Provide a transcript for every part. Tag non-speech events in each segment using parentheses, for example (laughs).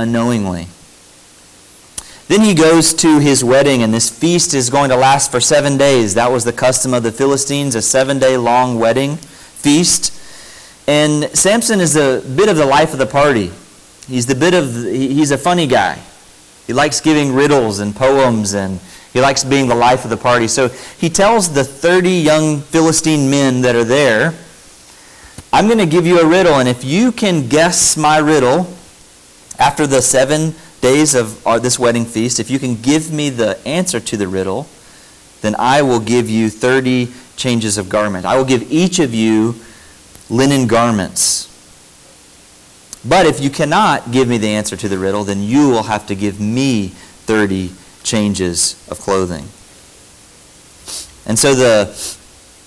unknowingly. Then he goes to his wedding, and this feast is going to last for seven days. That was the custom of the Philistines, a seven day long wedding feast. And Samson is a bit of the life of the party. He's the bit of he's a funny guy. He likes giving riddles and poems and he likes being the life of the party. So he tells the 30 young Philistine men that are there, I'm going to give you a riddle and if you can guess my riddle after the 7 days of our, this wedding feast, if you can give me the answer to the riddle, then I will give you 30 changes of garment. I will give each of you linen garments. But if you cannot give me the answer to the riddle, then you will have to give me 30 changes of clothing. And so the,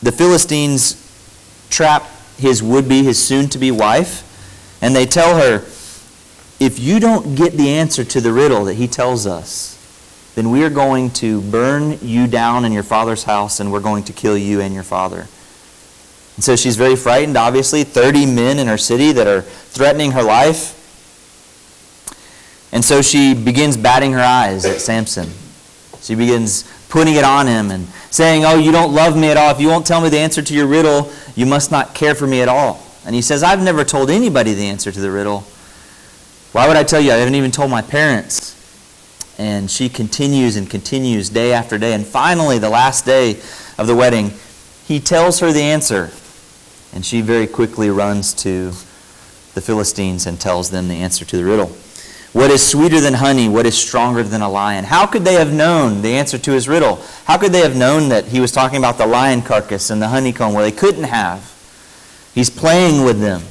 the Philistines trap his would be, his soon to be wife, and they tell her, if you don't get the answer to the riddle that he tells us, then we are going to burn you down in your father's house and we're going to kill you and your father. And so she's very frightened, obviously. 30 men in her city that are threatening her life. And so she begins batting her eyes at Samson. She begins putting it on him and saying, Oh, you don't love me at all. If you won't tell me the answer to your riddle, you must not care for me at all. And he says, I've never told anybody the answer to the riddle. Why would I tell you? I haven't even told my parents. And she continues and continues day after day. And finally, the last day of the wedding, he tells her the answer. And she very quickly runs to the Philistines and tells them the answer to the riddle. What is sweeter than honey? What is stronger than a lion? How could they have known the answer to his riddle? How could they have known that he was talking about the lion carcass and the honeycomb? Well, they couldn't have. He's playing with them.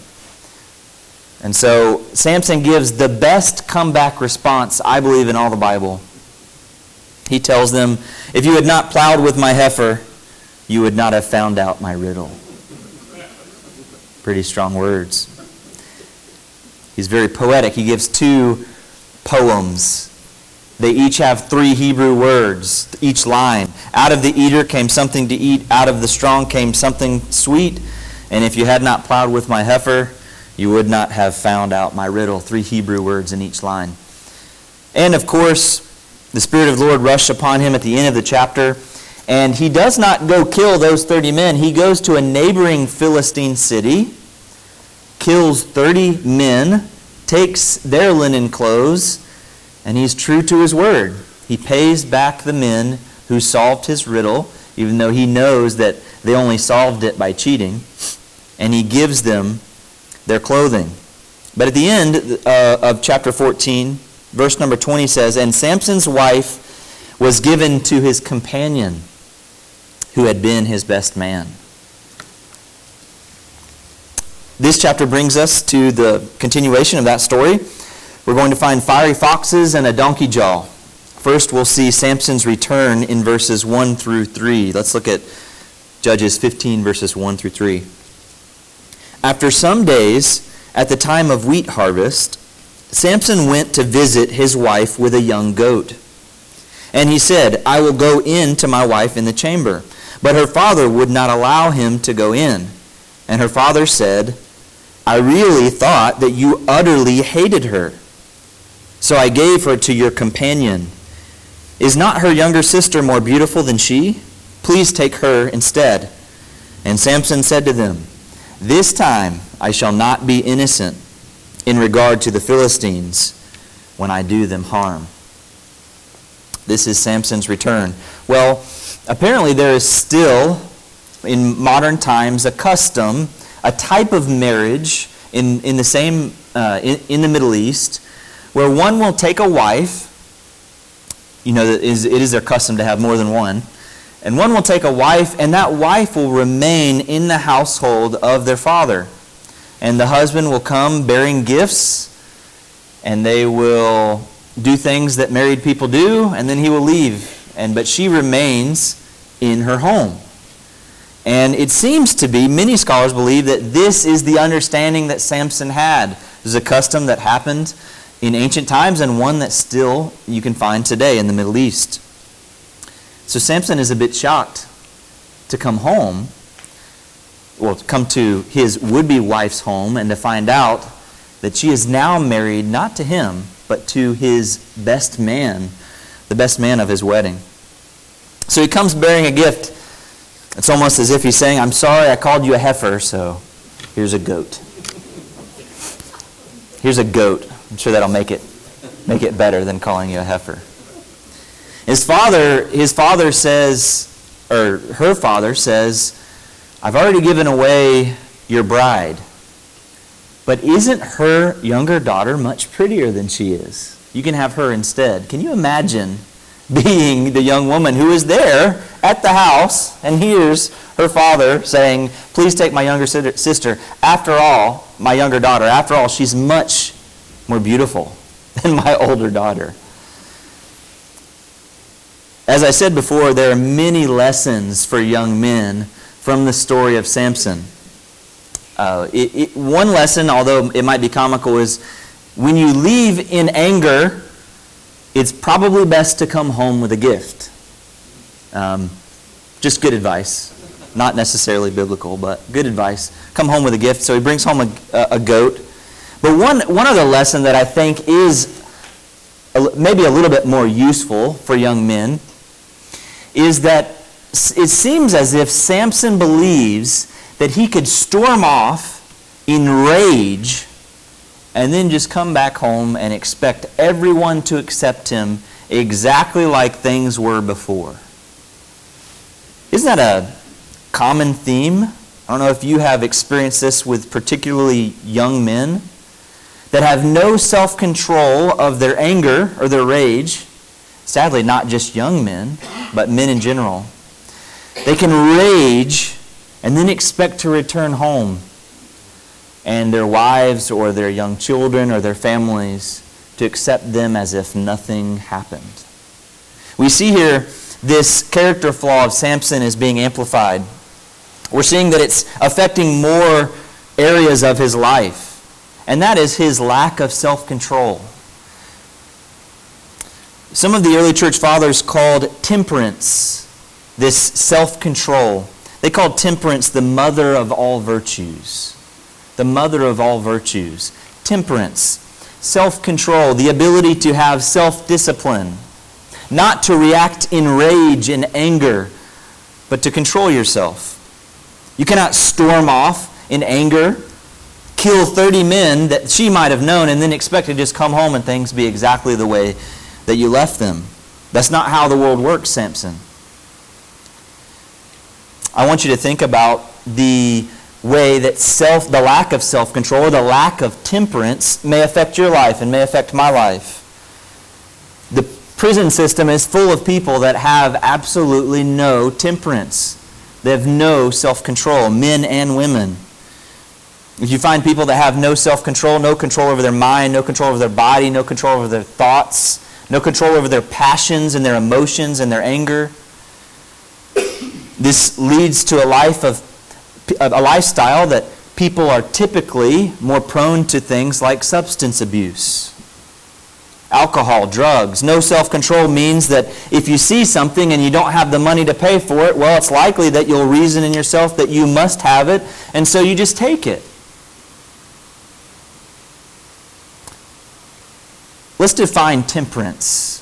And so Samson gives the best comeback response, I believe, in all the Bible. He tells them, If you had not plowed with my heifer, you would not have found out my riddle. Pretty strong words. He's very poetic. He gives two poems. They each have three Hebrew words, each line. Out of the eater came something to eat, out of the strong came something sweet. And if you had not plowed with my heifer, you would not have found out my riddle. Three Hebrew words in each line. And of course, the Spirit of the Lord rushed upon him at the end of the chapter. And he does not go kill those 30 men. He goes to a neighboring Philistine city, kills 30 men, takes their linen clothes, and he's true to his word. He pays back the men who solved his riddle, even though he knows that they only solved it by cheating, and he gives them their clothing. But at the end uh, of chapter 14, verse number 20 says, And Samson's wife was given to his companion who had been his best man. This chapter brings us to the continuation of that story. We're going to find fiery foxes and a donkey jaw. First, we'll see Samson's return in verses 1 through 3. Let's look at Judges 15, verses 1 through 3. After some days, at the time of wheat harvest, Samson went to visit his wife with a young goat. And he said, I will go in to my wife in the chamber. But her father would not allow him to go in. And her father said, I really thought that you utterly hated her. So I gave her to your companion. Is not her younger sister more beautiful than she? Please take her instead. And Samson said to them, this time I shall not be innocent in regard to the Philistines when I do them harm. This is Samson's return. Well, apparently there is still, in modern times, a custom, a type of marriage in, in the same, uh, in, in the Middle East, where one will take a wife, you know, it is, it is their custom to have more than one, and one will take a wife, and that wife will remain in the household of their father. And the husband will come bearing gifts, and they will do things that married people do, and then he will leave. And but she remains in her home. And it seems to be, many scholars believe that this is the understanding that Samson had. This is a custom that happened in ancient times and one that still you can find today in the Middle East. So Samson is a bit shocked to come home, well, come to his would be wife's home and to find out that she is now married not to him, but to his best man, the best man of his wedding. So he comes bearing a gift. It's almost as if he's saying, I'm sorry I called you a heifer, so here's a goat. Here's a goat. I'm sure that'll make it, make it better than calling you a heifer. His father, his father says, or her father says, I've already given away your bride. But isn't her younger daughter much prettier than she is? You can have her instead. Can you imagine (laughs) being the young woman who is there at the house and hears her father saying, Please take my younger sister. After all, my younger daughter, after all, she's much more beautiful (laughs) than my older daughter. As I said before, there are many lessons for young men from the story of Samson. Uh, it, it, one lesson, although it might be comical, is when you leave in anger, it's probably best to come home with a gift. Um, just good advice. Not necessarily biblical, but good advice. Come home with a gift. So he brings home a, a goat. But one, one other lesson that I think is maybe a little bit more useful for young men is that it seems as if Samson believes that he could storm off in rage and then just come back home and expect everyone to accept him exactly like things were before. Isn't that a common theme? I don't know if you have experienced this with particularly young men that have no self control of their anger or their rage Sadly, not just young men, but men in general. They can rage and then expect to return home and their wives or their young children or their families to accept them as if nothing happened. We see here this character flaw of Samson is being amplified. We're seeing that it's affecting more areas of his life, and that is his lack of self control. Some of the early church fathers called temperance this self control. They called temperance the mother of all virtues. The mother of all virtues. Temperance, self control, the ability to have self discipline, not to react in rage and anger, but to control yourself. You cannot storm off in anger, kill 30 men that she might have known, and then expect to just come home and things be exactly the way that you left them. That's not how the world works, Samson. I want you to think about the way that self, the lack of self control, or the lack of temperance may affect your life and may affect my life. The prison system is full of people that have absolutely no temperance. They have no self control, men and women. If you find people that have no self control, no control over their mind, no control over their body, no control over their thoughts, no control over their passions and their emotions and their anger. This leads to a life of a lifestyle that people are typically more prone to things like substance abuse. Alcohol, drugs. No self control means that if you see something and you don't have the money to pay for it, well, it's likely that you'll reason in yourself that you must have it, and so you just take it. Let's define temperance.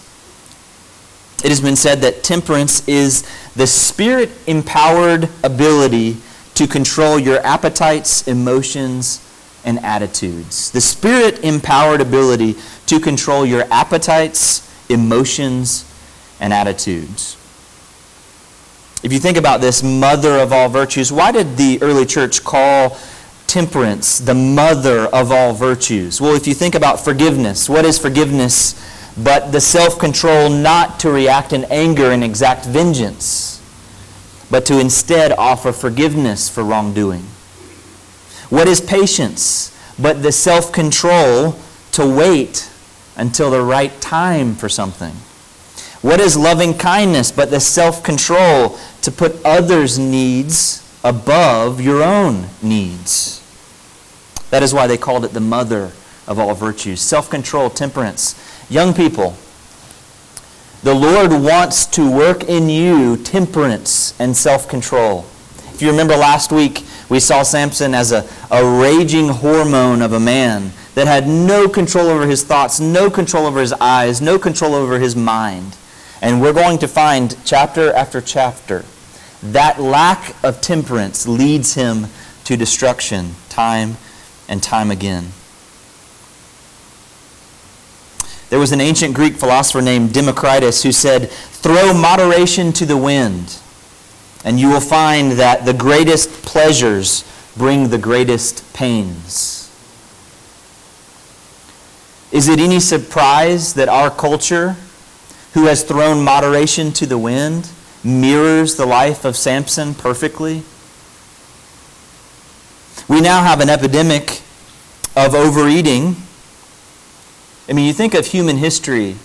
It has been said that temperance is the spirit empowered ability to control your appetites, emotions, and attitudes. The spirit empowered ability to control your appetites, emotions, and attitudes. If you think about this mother of all virtues, why did the early church call temperance, the mother of all virtues. Well, if you think about forgiveness, what is forgiveness but the self control not to react in anger and exact vengeance, but to instead offer forgiveness for wrongdoing? What is patience but the self control to wait until the right time for something? What is loving kindness but the self control to put others' needs above your own needs? That is why they called it the mother of all virtues. Self control, temperance. Young people, the Lord wants to work in you temperance and self control. If you remember last week, we saw Samson as a, a raging hormone of a man that had no control over his thoughts, no control over his eyes, no control over his mind. And we're going to find chapter after chapter that lack of temperance leads him to destruction time and time again. There was an ancient Greek philosopher named Democritus who said, Throw moderation to the wind, and you will find that the greatest pleasures bring the greatest pains. Is it any surprise that our culture, who has thrown moderation to the wind, mirrors the life of Samson perfectly? We now have an epidemic of overeating. I mean, you think of human history.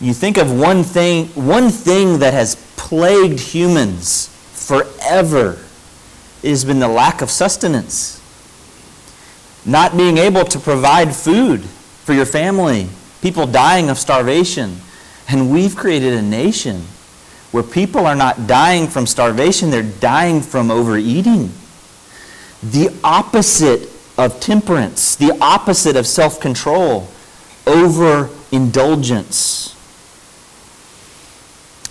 You think of one thing, one thing that has plagued humans forever. Has been the lack of sustenance. Not being able to provide food for your family. People dying of starvation. And we've created a nation where people are not dying from starvation, they're dying from overeating. The opposite of temperance, the opposite of self control, overindulgence.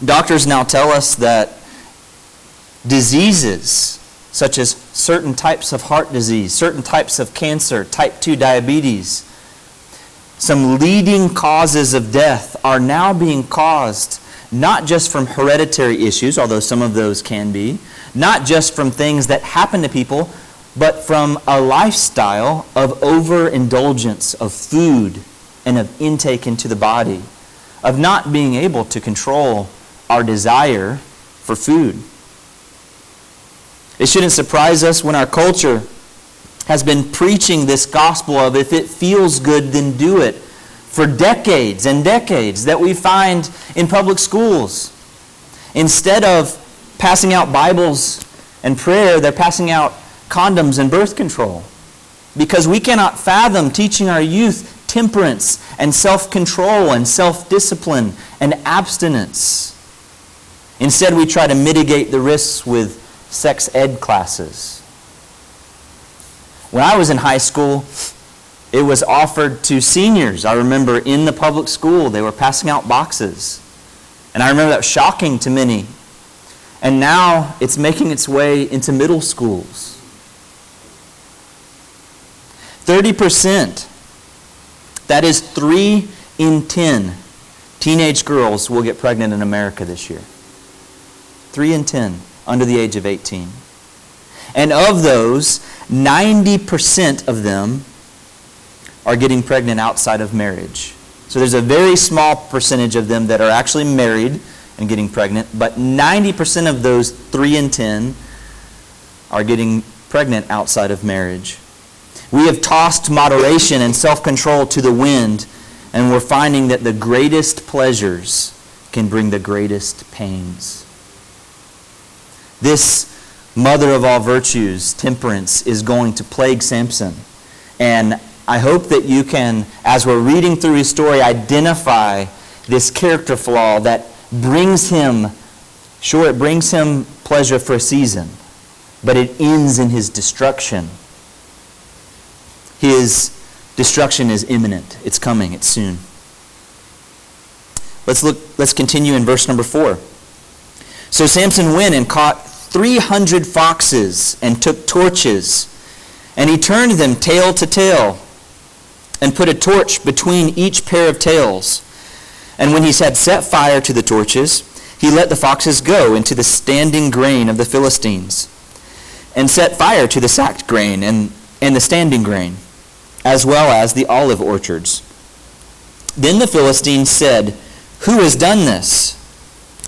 Doctors now tell us that diseases such as certain types of heart disease, certain types of cancer, type 2 diabetes, some leading causes of death are now being caused not just from hereditary issues, although some of those can be, not just from things that happen to people, but from a lifestyle of overindulgence of food and of intake into the body, of not being able to control our desire for food. It shouldn't surprise us when our culture has been preaching this gospel of if it feels good, then do it for decades and decades that we find in public schools. Instead of passing out Bibles and prayer, they're passing out condoms and birth control. Because we cannot fathom teaching our youth temperance and self control and self discipline and abstinence. Instead, we try to mitigate the risks with sex ed classes. When I was in high school, it was offered to seniors. I remember in the public school, they were passing out boxes. And I remember that was shocking to many. And now it's making its way into middle schools. 30%, that is 3 in 10 teenage girls will get pregnant in America this year. 3 in 10 under the age of 18. And of those, 90% of them are getting pregnant outside of marriage. So there's a very small percentage of them that are actually married and getting pregnant, but 90% of those 3 in 10 are getting pregnant outside of marriage. We have tossed moderation and self control to the wind, and we're finding that the greatest pleasures can bring the greatest pains. This mother of all virtues, temperance, is going to plague Samson. And I hope that you can, as we're reading through his story, identify this character flaw that brings him, sure, it brings him pleasure for a season, but it ends in his destruction. His destruction is imminent. It's coming. It's soon. Let's look let's continue in verse number 4. So Samson went and caught 300 foxes and took torches, and he turned them tail to tail and put a torch between each pair of tails. And when he had set fire to the torches, he let the foxes go into the standing grain of the Philistines, and set fire to the sacked grain and, and the standing grain, as well as the olive orchards. Then the Philistines said, Who has done this?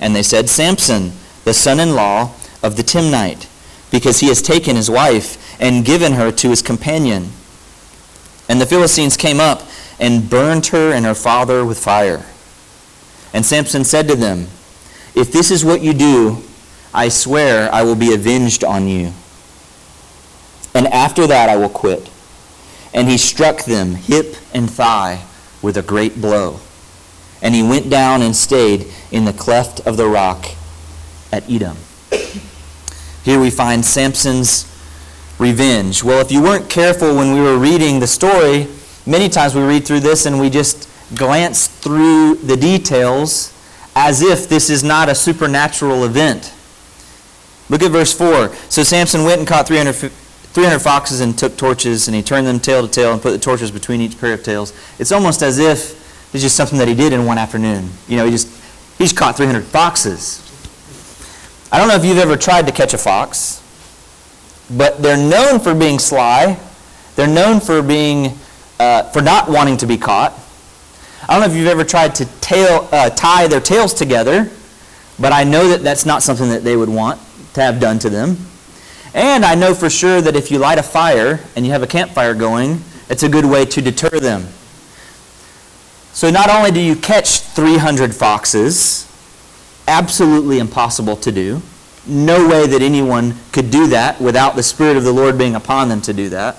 And they said, Samson, the son in law of the Timnite, because he has taken his wife and given her to his companion. And the Philistines came up and burned her and her father with fire. And Samson said to them, If this is what you do, I swear I will be avenged on you. And after that I will quit. And he struck them hip and thigh with a great blow. And he went down and stayed in the cleft of the rock at Etam. Here we find Samson's revenge. Well, if you weren't careful when we were reading the story, many times we read through this and we just glance through the details as if this is not a supernatural event. Look at verse 4. So Samson went and caught 300, 300 foxes and took torches, and he turned them tail to tail and put the torches between each pair of tails. It's almost as if it's just something that he did in one afternoon. You know, he just, he just caught 300 foxes. I don't know if you've ever tried to catch a fox, but they're known for being sly. They're known for being, uh, for not wanting to be caught. I don't know if you've ever tried to tail, uh, tie their tails together, but I know that that's not something that they would want to have done to them. And I know for sure that if you light a fire and you have a campfire going, it's a good way to deter them. So not only do you catch 300 foxes, absolutely impossible to do. No way that anyone could do that without the Spirit of the Lord being upon them to do that.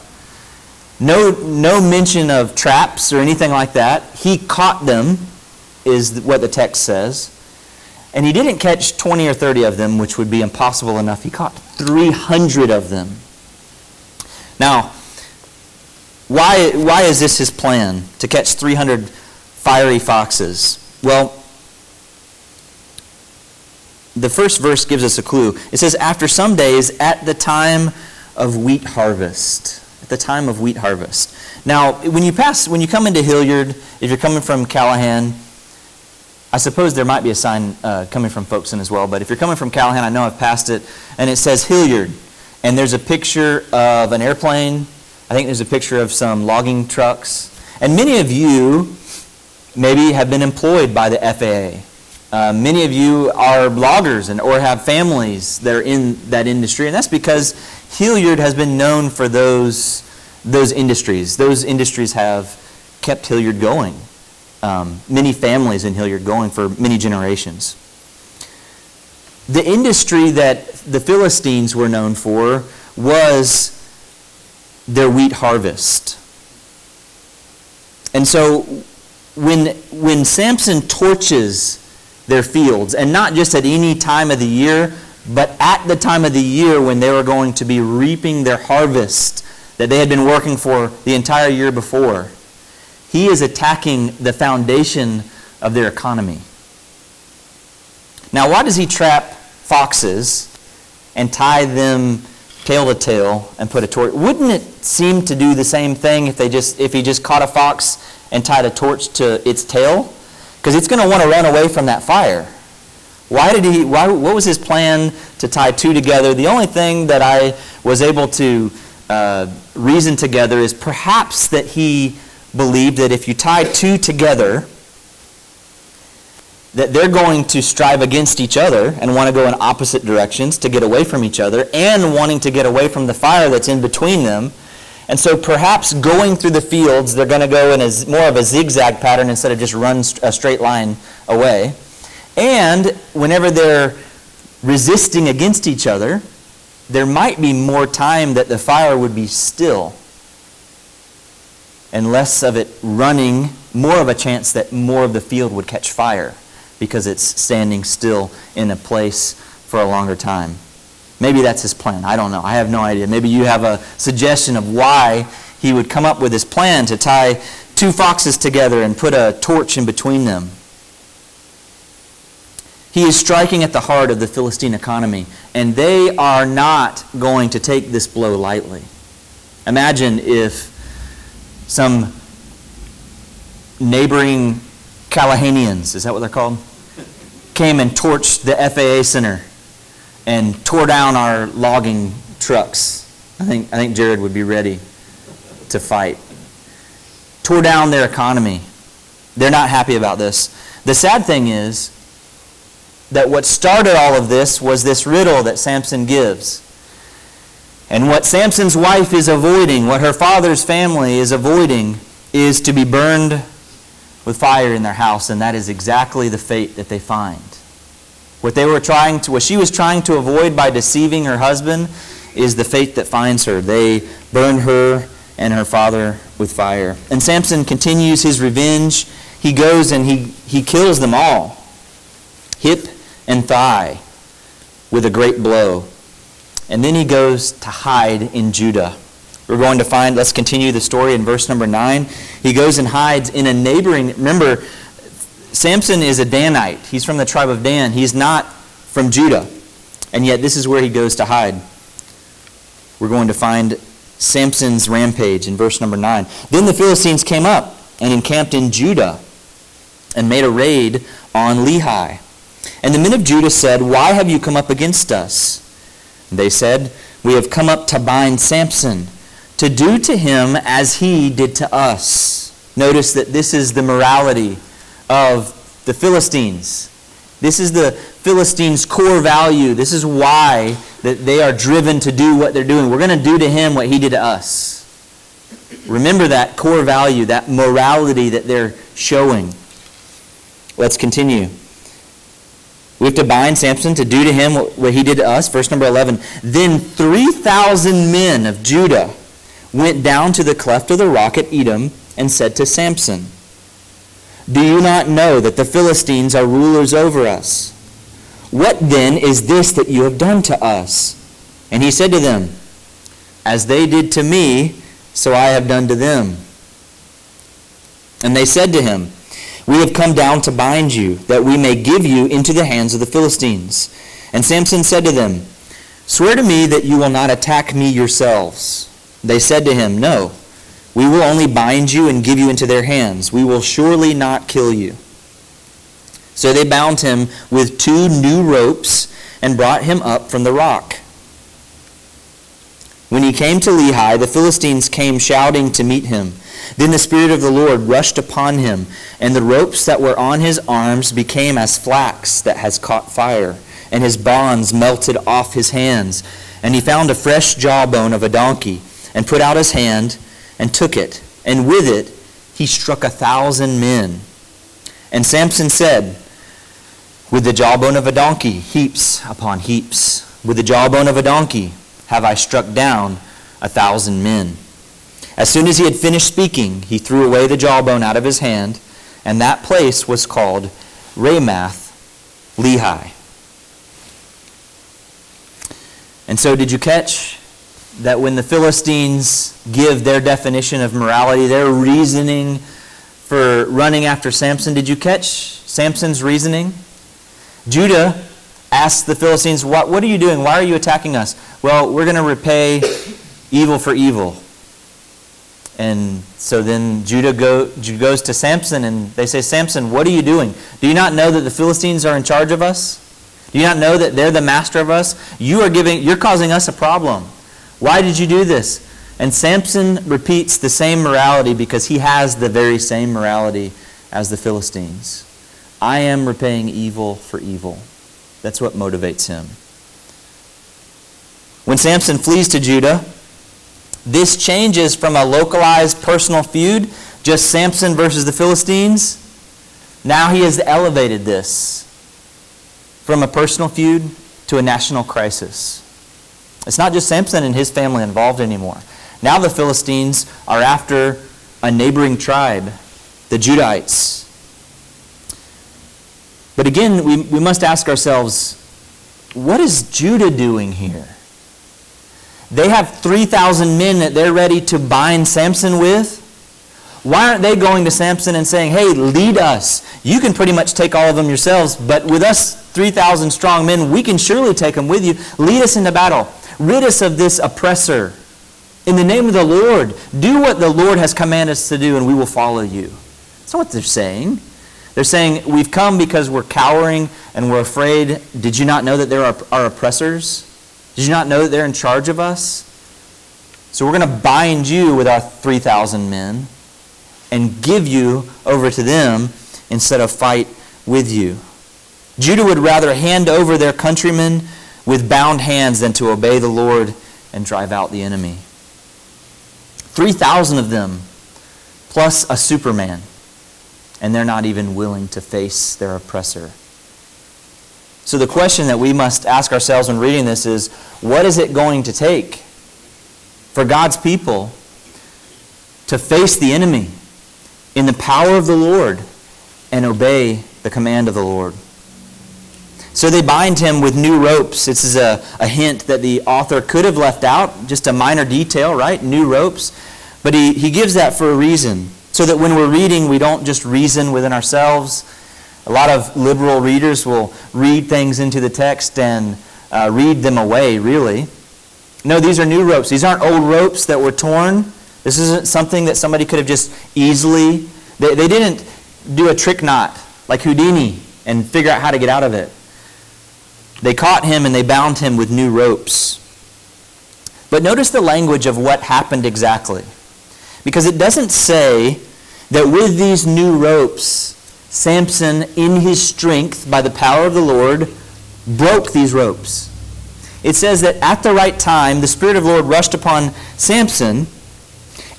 No, no mention of traps or anything like that. He caught them, is what the text says. And he didn't catch 20 or 30 of them, which would be impossible enough. He caught 300 of them. Now, why, why is this his plan, to catch 300 fiery foxes? Well, the first verse gives us a clue. It says, After some days, at the time of wheat harvest. At the time of wheat harvest. Now, when you pass, when you come into Hilliard, if you're coming from Callahan, I suppose there might be a sign uh, coming from Folkston as well, but if you're coming from Callahan, I know I've passed it, and it says Hilliard. And there's a picture of an airplane. I think there's a picture of some logging trucks. And many of you maybe have been employed by the FAA. Uh, many of you are bloggers and, or have families that are in that industry, and that's because Hilliard has been known for those, those industries. Those industries have kept Hilliard going um, many families in Hilliard going for many generations. The industry that the Philistines were known for was their wheat harvest. And so when, when Samson torches their fields, and not just at any time of the year, but at the time of the year when they were going to be reaping their harvest that they had been working for the entire year before, he is attacking the foundation of their economy. Now, why does he trap foxes and tie them tail to tail and put a torch? Wouldn't it seem to do the same thing if they just if he just caught a fox and tied a torch to its tail? Because it's going to want to run away from that fire. Why did he? Why? What was his plan to tie two together? The only thing that I was able to uh, reason together is perhaps that he believed that if you tie two together, that they're going to strive against each other and want to go in opposite directions to get away from each other and wanting to get away from the fire that's in between them. And so perhaps going through the fields, they're going to go in a, more of a zigzag pattern instead of just run a straight line away. And whenever they're resisting against each other, there might be more time that the fire would be still and less of it running, more of a chance that more of the field would catch fire because it's standing still in a place for a longer time. Maybe that's his plan. I don't know. I have no idea. Maybe you have a suggestion of why he would come up with this plan to tie two foxes together and put a torch in between them. He is striking at the heart of the Philistine economy, and they are not going to take this blow lightly. Imagine if some neighboring Callahanians, is that what they're called? Came and torched the FAA center and tore down our logging trucks. I think, I think Jared would be ready to fight. Tore down their economy. They're not happy about this. The sad thing is that what started all of this was this riddle that Samson gives. And what Samson's wife is avoiding, what her father's family is avoiding, is to be burned with fire in their house, and that is exactly the fate that they find. What they were trying to, what she was trying to avoid by deceiving her husband, is the fate that finds her. They burn her and her father with fire. And Samson continues his revenge. He goes and he, he kills them all, hip and thigh, with a great blow. And then he goes to hide in Judah. We're going to find, let's continue the story in verse number 9. He goes and hides in a neighboring, remember, Samson is a Danite. He's from the tribe of Dan. He's not from Judah. And yet, this is where he goes to hide. We're going to find Samson's rampage in verse number 9. Then the Philistines came up and encamped in Judah and made a raid on Lehi. And the men of Judah said, Why have you come up against us? They said, We have come up to bind Samson, to do to him as he did to us. Notice that this is the morality of the Philistines. This is the Philistines' core value. This is why that they are driven to do what they're doing. We're going to do to him what he did to us. Remember that core value, that morality that they're showing. Let's continue. We have to bind Samson to do to him what he did to us. Verse number 11. Then 3,000 men of Judah went down to the cleft of the rock at Etam and said to Samson, Do you not know that the Philistines are rulers over us? What then is this that you have done to us? And he said to them, As they did to me, so I have done to them. And they said to him, We have come down to bind you, that we may give you into the hands of the Philistines. And Samson said to them, Swear to me that you will not attack me yourselves. They said to him, No, we will only bind you and give you into their hands. We will surely not kill you. So they bound him with two new ropes and brought him up from the rock. When he came to Lehi, the Philistines came shouting to meet him. Then the Spirit of the Lord rushed upon him, and the ropes that were on his arms became as flax that has caught fire, and his bonds melted off his hands. And he found a fresh jawbone of a donkey, and put out his hand, and took it, and with it he struck a thousand men. And Samson said, With the jawbone of a donkey, heaps upon heaps. With the jawbone of a donkey, have I struck down a thousand men. As soon as he had finished speaking, he threw away the jawbone out of his hand, and that place was called Ramath Lehi. And so, did you catch that when the Philistines give their definition of morality, their reasoning for running after Samson, did you catch Samson's reasoning? Judah asked the Philistines, what, what are you doing? Why are you attacking us? Well, we're going to repay evil for evil. And so then Judah go, goes to Samson and they say, Samson, what are you doing? Do you not know that the Philistines are in charge of us? Do you not know that they're the master of us? You are giving, you're causing us a problem. Why did you do this? And Samson repeats the same morality because he has the very same morality as the Philistines. I am repaying evil for evil. That's what motivates him. When Samson flees to Judah, this changes from a localized personal feud, just Samson versus the Philistines. Now he has elevated this from a personal feud to a national crisis. It's not just Samson and his family involved anymore. Now the Philistines are after a neighboring tribe, the Judites. But again, we, we must ask ourselves what is Judah doing here? They have 3,000 men that they're ready to bind Samson with. Why aren't they going to Samson and saying, hey, lead us? You can pretty much take all of them yourselves, but with us 3,000 strong men, we can surely take them with you. Lead us into battle. Rid us of this oppressor. In the name of the Lord, do what the Lord has commanded us to do, and we will follow you. That's not what they're saying. They're saying, We've come because we're cowering and we're afraid. Did you not know that there are, are oppressors? Did you not know that they're in charge of us? So we're going to bind you with our 3,000 men and give you over to them instead of fight with you. Judah would rather hand over their countrymen with bound hands than to obey the Lord and drive out the enemy. 3,000 of them, plus a superman and they're not even willing to face their oppressor. So the question that we must ask ourselves when reading this is what is it going to take for God's people to face the enemy in the power of the Lord and obey the command of the Lord? So they bind him with new ropes. This is a, a hint that the author could have left out, just a minor detail, right? New ropes. But he, he gives that for a reason, so that when we're reading, we don't just reason within ourselves. A lot of liberal readers will read things into the text and uh, read them away, really. No, these are new ropes. These aren't old ropes that were torn. This isn't something that somebody could have just easily. They, they didn't do a trick knot like Houdini and figure out how to get out of it. They caught him and they bound him with new ropes. But notice the language of what happened exactly. Because it doesn't say that with these new ropes, Samson, in his strength, by the power of the Lord, broke these ropes. It says that at the right time, the Spirit of the Lord rushed upon Samson,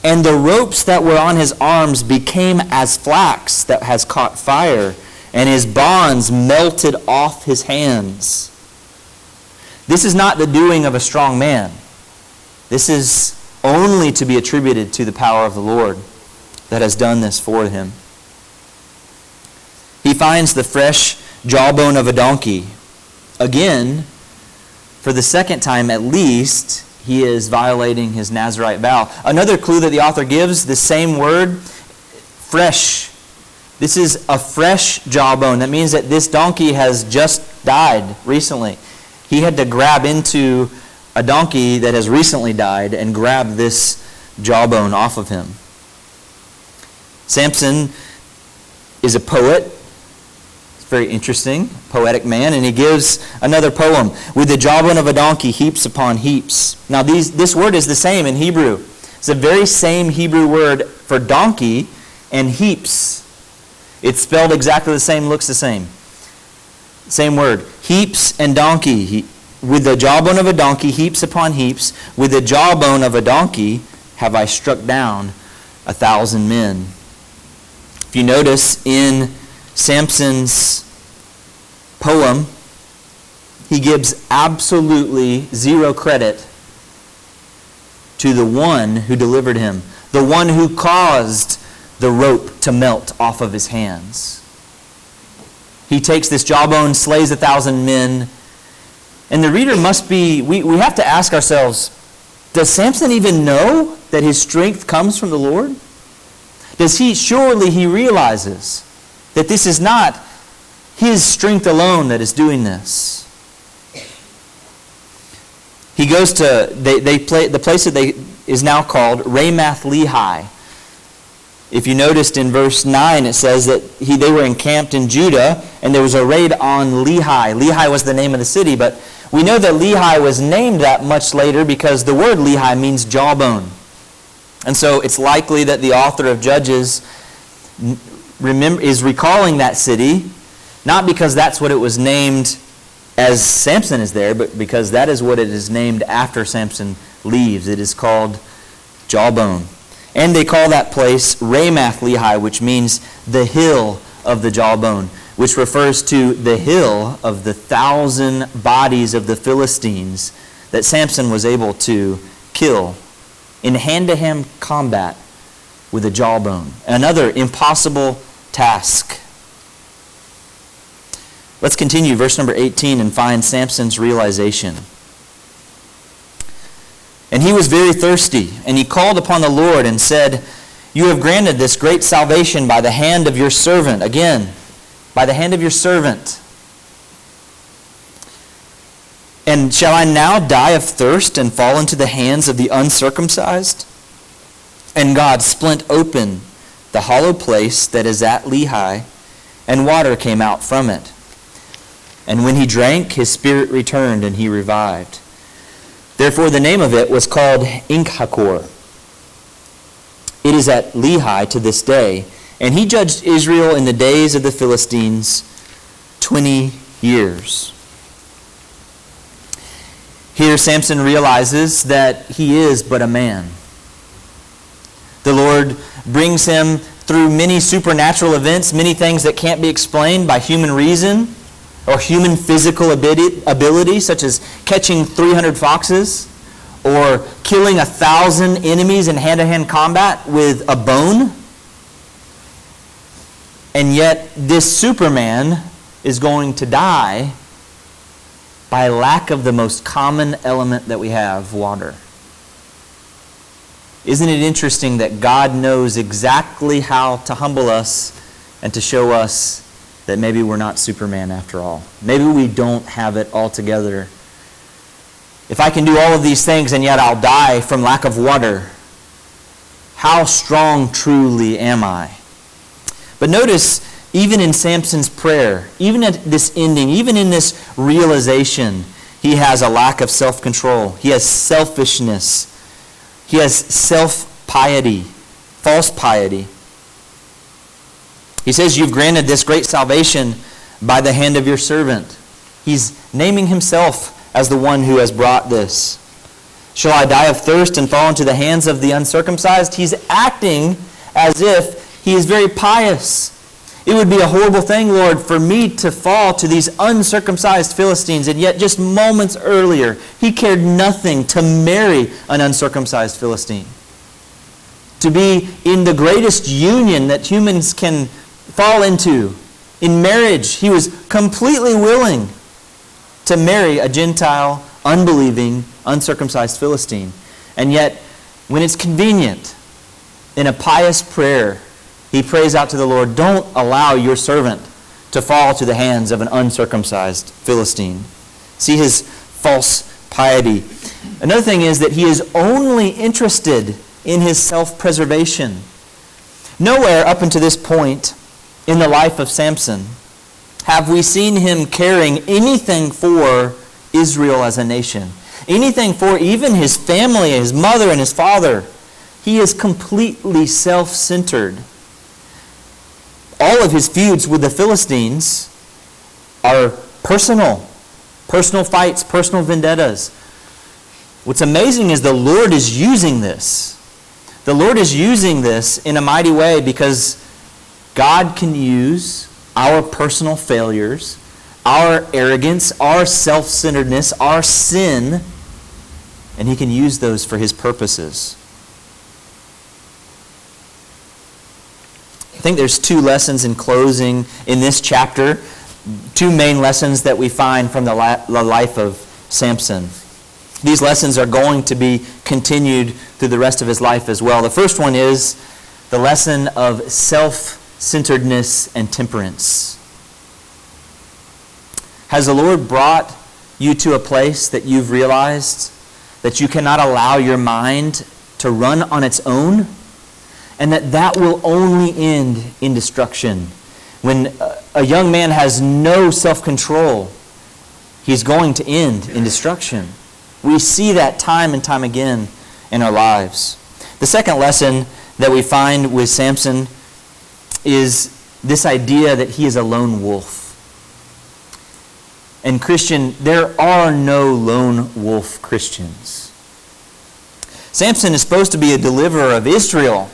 and the ropes that were on his arms became as flax that has caught fire, and his bonds melted off his hands. This is not the doing of a strong man. This is only to be attributed to the power of the Lord that has done this for him. He finds the fresh jawbone of a donkey. Again, for the second time at least, he is violating his Nazarite vow. Another clue that the author gives, the same word, fresh. This is a fresh jawbone. That means that this donkey has just died recently. He had to grab into a donkey that has recently died and grab this jawbone off of him. Samson is a poet very interesting, poetic man, and he gives another poem. With the jawbone of a donkey, heaps upon heaps. Now, these, this word is the same in Hebrew. It's the very same Hebrew word for donkey and heaps. It's spelled exactly the same, looks the same. Same word. Heaps and donkey. He, with the jawbone of a donkey, heaps upon heaps. With the jawbone of a donkey have I struck down a thousand men. If you notice in Samson's poem, he gives absolutely zero credit to the one who delivered him, the one who caused the rope to melt off of his hands. He takes this jawbone, slays a thousand men, and the reader must be, we, we have to ask ourselves, does Samson even know that his strength comes from the Lord? Does he, surely he realizes that this is not his strength alone that is doing this. He goes to, they, they play, the place that they, is now called Ramath Lehi. If you noticed in verse 9, it says that he, they were encamped in Judah and there was a raid on Lehi. Lehi was the name of the city, but we know that Lehi was named that much later because the word Lehi means jawbone. And so it's likely that the author of Judges remember, is recalling that city, not because that's what it was named as Samson is there, but because that is what it is named after Samson leaves. It is called Jawbone. And they call that place Ramath Lehi, which means the hill of the jawbone, which refers to the hill of the thousand bodies of the Philistines that Samson was able to kill in hand to hand combat with a jawbone. Another impossible task. Let's continue, verse number 18, and find Samson's realization. And he was very thirsty, and he called upon the Lord and said, You have granted this great salvation by the hand of your servant. Again, by the hand of your servant. And shall I now die of thirst and fall into the hands of the uncircumcised? And God splint open the hollow place that is at Lehi, and water came out from it. And when he drank, his spirit returned, and he revived. Therefore, the name of it was called Enhakkore. It is at Lehi to this day. And he judged Israel in the days of the Philistines 20 years. Here, Samson realizes that he is but a man. The Lord brings him through many supernatural events, many things that can't be explained by human reason or human physical ability, such as catching 300 foxes or killing a thousand enemies in hand to hand combat with a bone. And yet, this Superman is going to die by lack of the most common element that we have, water. Isn't it interesting that God knows exactly how to humble us and to show us that maybe we're not Superman after all? Maybe we don't have it all together. If I can do all of these things and yet I'll die from lack of water, how strong truly am I? But notice, even in Samson's prayer, even at this ending, even in this realization, he has a lack of self control. He has selfishness. He has self piety, false piety. He says, You've granted this great salvation by the hand of your servant. He's naming himself as the one who has brought this. Shall I die of thirst and fall into the hands of the uncircumcised? He's acting as if he is very pious. It would be a horrible thing, Lord, for me to fall to these uncircumcised Philistines. And yet, just moments earlier, he cared nothing to marry an uncircumcised Philistine. To be in the greatest union that humans can fall into, in marriage, he was completely willing to marry a Gentile, unbelieving, uncircumcised Philistine. And yet, when it's convenient, in a pious prayer, he prays out to the Lord, Don't allow your servant to fall to the hands of an uncircumcised Philistine. See his false piety. Another thing is that he is only interested in his self preservation. Nowhere up until this point in the life of Samson have we seen him caring anything for Israel as a nation, anything for even his family, his mother, and his father. He is completely self centered. All of his feuds with the Philistines are personal, personal fights, personal vendettas. What's amazing is the Lord is using this. The Lord is using this in a mighty way because God can use our personal failures, our arrogance, our self centeredness, our sin, and He can use those for His purposes. I think there's two lessons in closing in this chapter, two main lessons that we find from the life of Samson. These lessons are going to be continued through the rest of his life as well. The first one is the lesson of self centeredness and temperance. Has the Lord brought you to a place that you've realized that you cannot allow your mind to run on its own? And that that will only end in destruction. When a young man has no self control, he's going to end in destruction. We see that time and time again in our lives. The second lesson that we find with Samson is this idea that he is a lone wolf. And Christian, there are no lone wolf Christians. Samson is supposed to be a deliverer of Israel.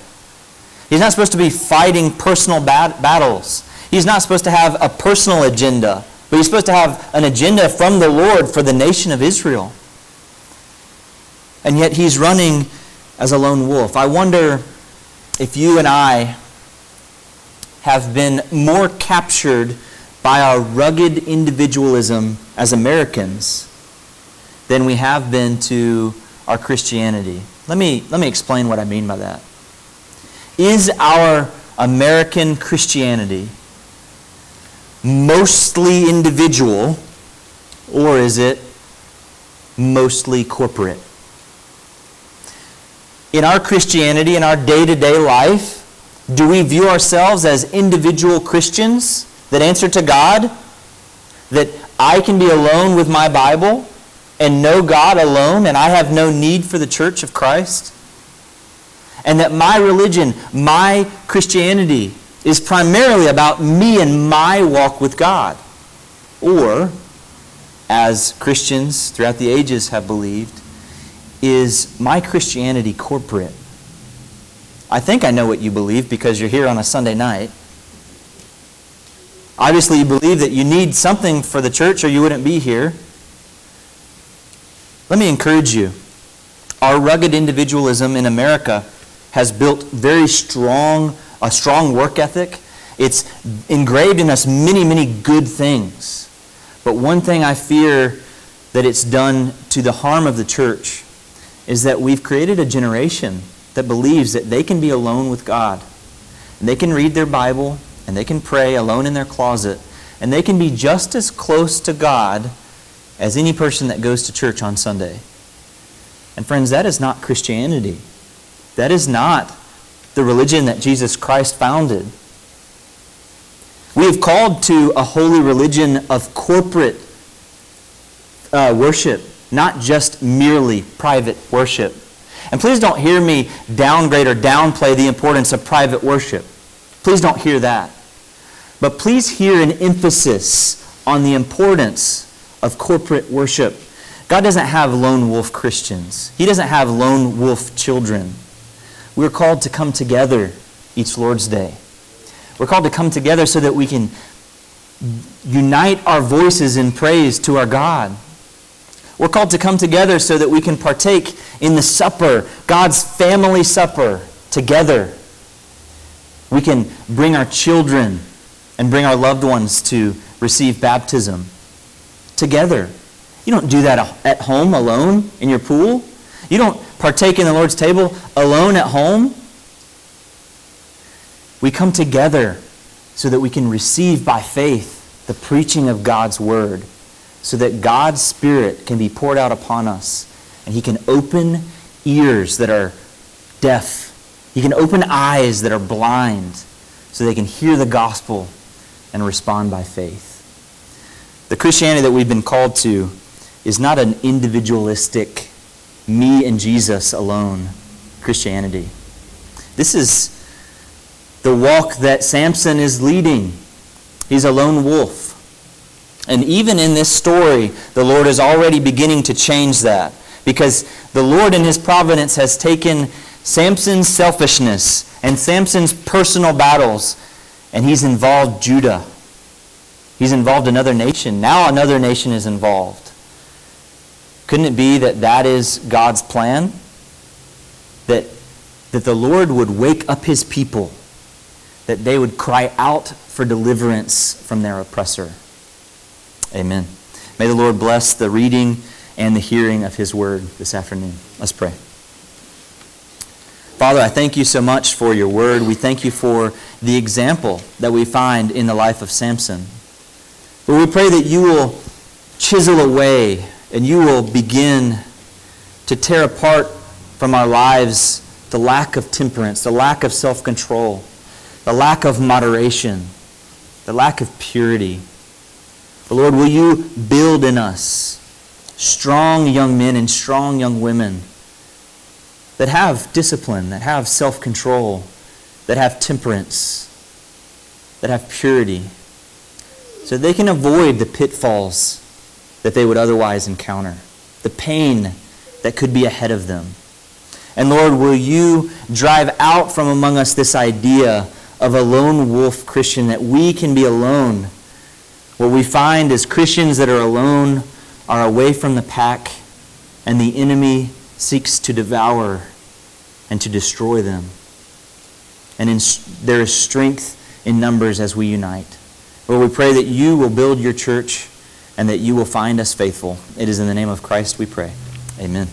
He's not supposed to be fighting personal bat- battles. He's not supposed to have a personal agenda, but he's supposed to have an agenda from the Lord for the nation of Israel. And yet he's running as a lone wolf. I wonder if you and I have been more captured by our rugged individualism as Americans than we have been to our Christianity. Let me, let me explain what I mean by that. Is our American Christianity mostly individual or is it mostly corporate? In our Christianity, in our day to day life, do we view ourselves as individual Christians that answer to God? That I can be alone with my Bible and know God alone and I have no need for the church of Christ? And that my religion, my Christianity, is primarily about me and my walk with God? Or, as Christians throughout the ages have believed, is my Christianity corporate? I think I know what you believe because you're here on a Sunday night. Obviously, you believe that you need something for the church or you wouldn't be here. Let me encourage you. Our rugged individualism in America has built very strong, a strong work ethic. It's engraved in us many, many good things. But one thing I fear that it's done to the harm of the church is that we've created a generation that believes that they can be alone with God. And they can read their Bible and they can pray alone in their closet and they can be just as close to God as any person that goes to church on Sunday. And friends, that is not Christianity. That is not the religion that Jesus Christ founded. We have called to a holy religion of corporate uh, worship, not just merely private worship. And please don't hear me downgrade or downplay the importance of private worship. Please don't hear that. But please hear an emphasis on the importance of corporate worship. God doesn't have lone wolf Christians. He doesn't have lone wolf children. We're called to come together each Lord's Day. We're called to come together so that we can unite our voices in praise to our God. We're called to come together so that we can partake in the supper, God's family supper, together. We can bring our children and bring our loved ones to receive baptism together. You don't do that at home alone in your pool. You don't partake in the Lord's table alone at home. We come together so that we can receive by faith the preaching of God's word, so that God's Spirit can be poured out upon us, and He can open ears that are deaf. He can open eyes that are blind, so they can hear the gospel and respond by faith. The Christianity that we've been called to is not an individualistic, me and Jesus alone Christianity. This is the walk that Samson is leading. He's a lone wolf. And even in this story, the Lord is already beginning to change that because the Lord in his providence has taken Samson's selfishness and Samson's personal battles and he's involved Judah. He's involved another nation. Now another nation is involved. Couldn't it be that that is God's plan? That, that the Lord would wake up his people, that they would cry out for deliverance from their oppressor. Amen. May the Lord bless the reading and the hearing of his word this afternoon. Let's pray. Father, I thank you so much for your word. We thank you for the example that we find in the life of Samson. But we pray that you will chisel away and you will begin to tear apart from our lives the lack of temperance, the lack of self control, the lack of moderation, the lack of purity. But Lord, will you build in us strong young men and strong young women that have discipline, that have self control, that have temperance, that have purity, so they can avoid the pitfalls that they would otherwise encounter, the pain that could be ahead of them. And Lord, will you drive out from among us this idea of a lone wolf Christian, that we can be alone? What we find is Christians that are alone are away from the pack, and the enemy seeks to devour and to destroy them. And in, there is strength in numbers as we unite. Lord, we pray that you will build your church and that you will find us faithful. It is in the name of Christ we pray. Amen.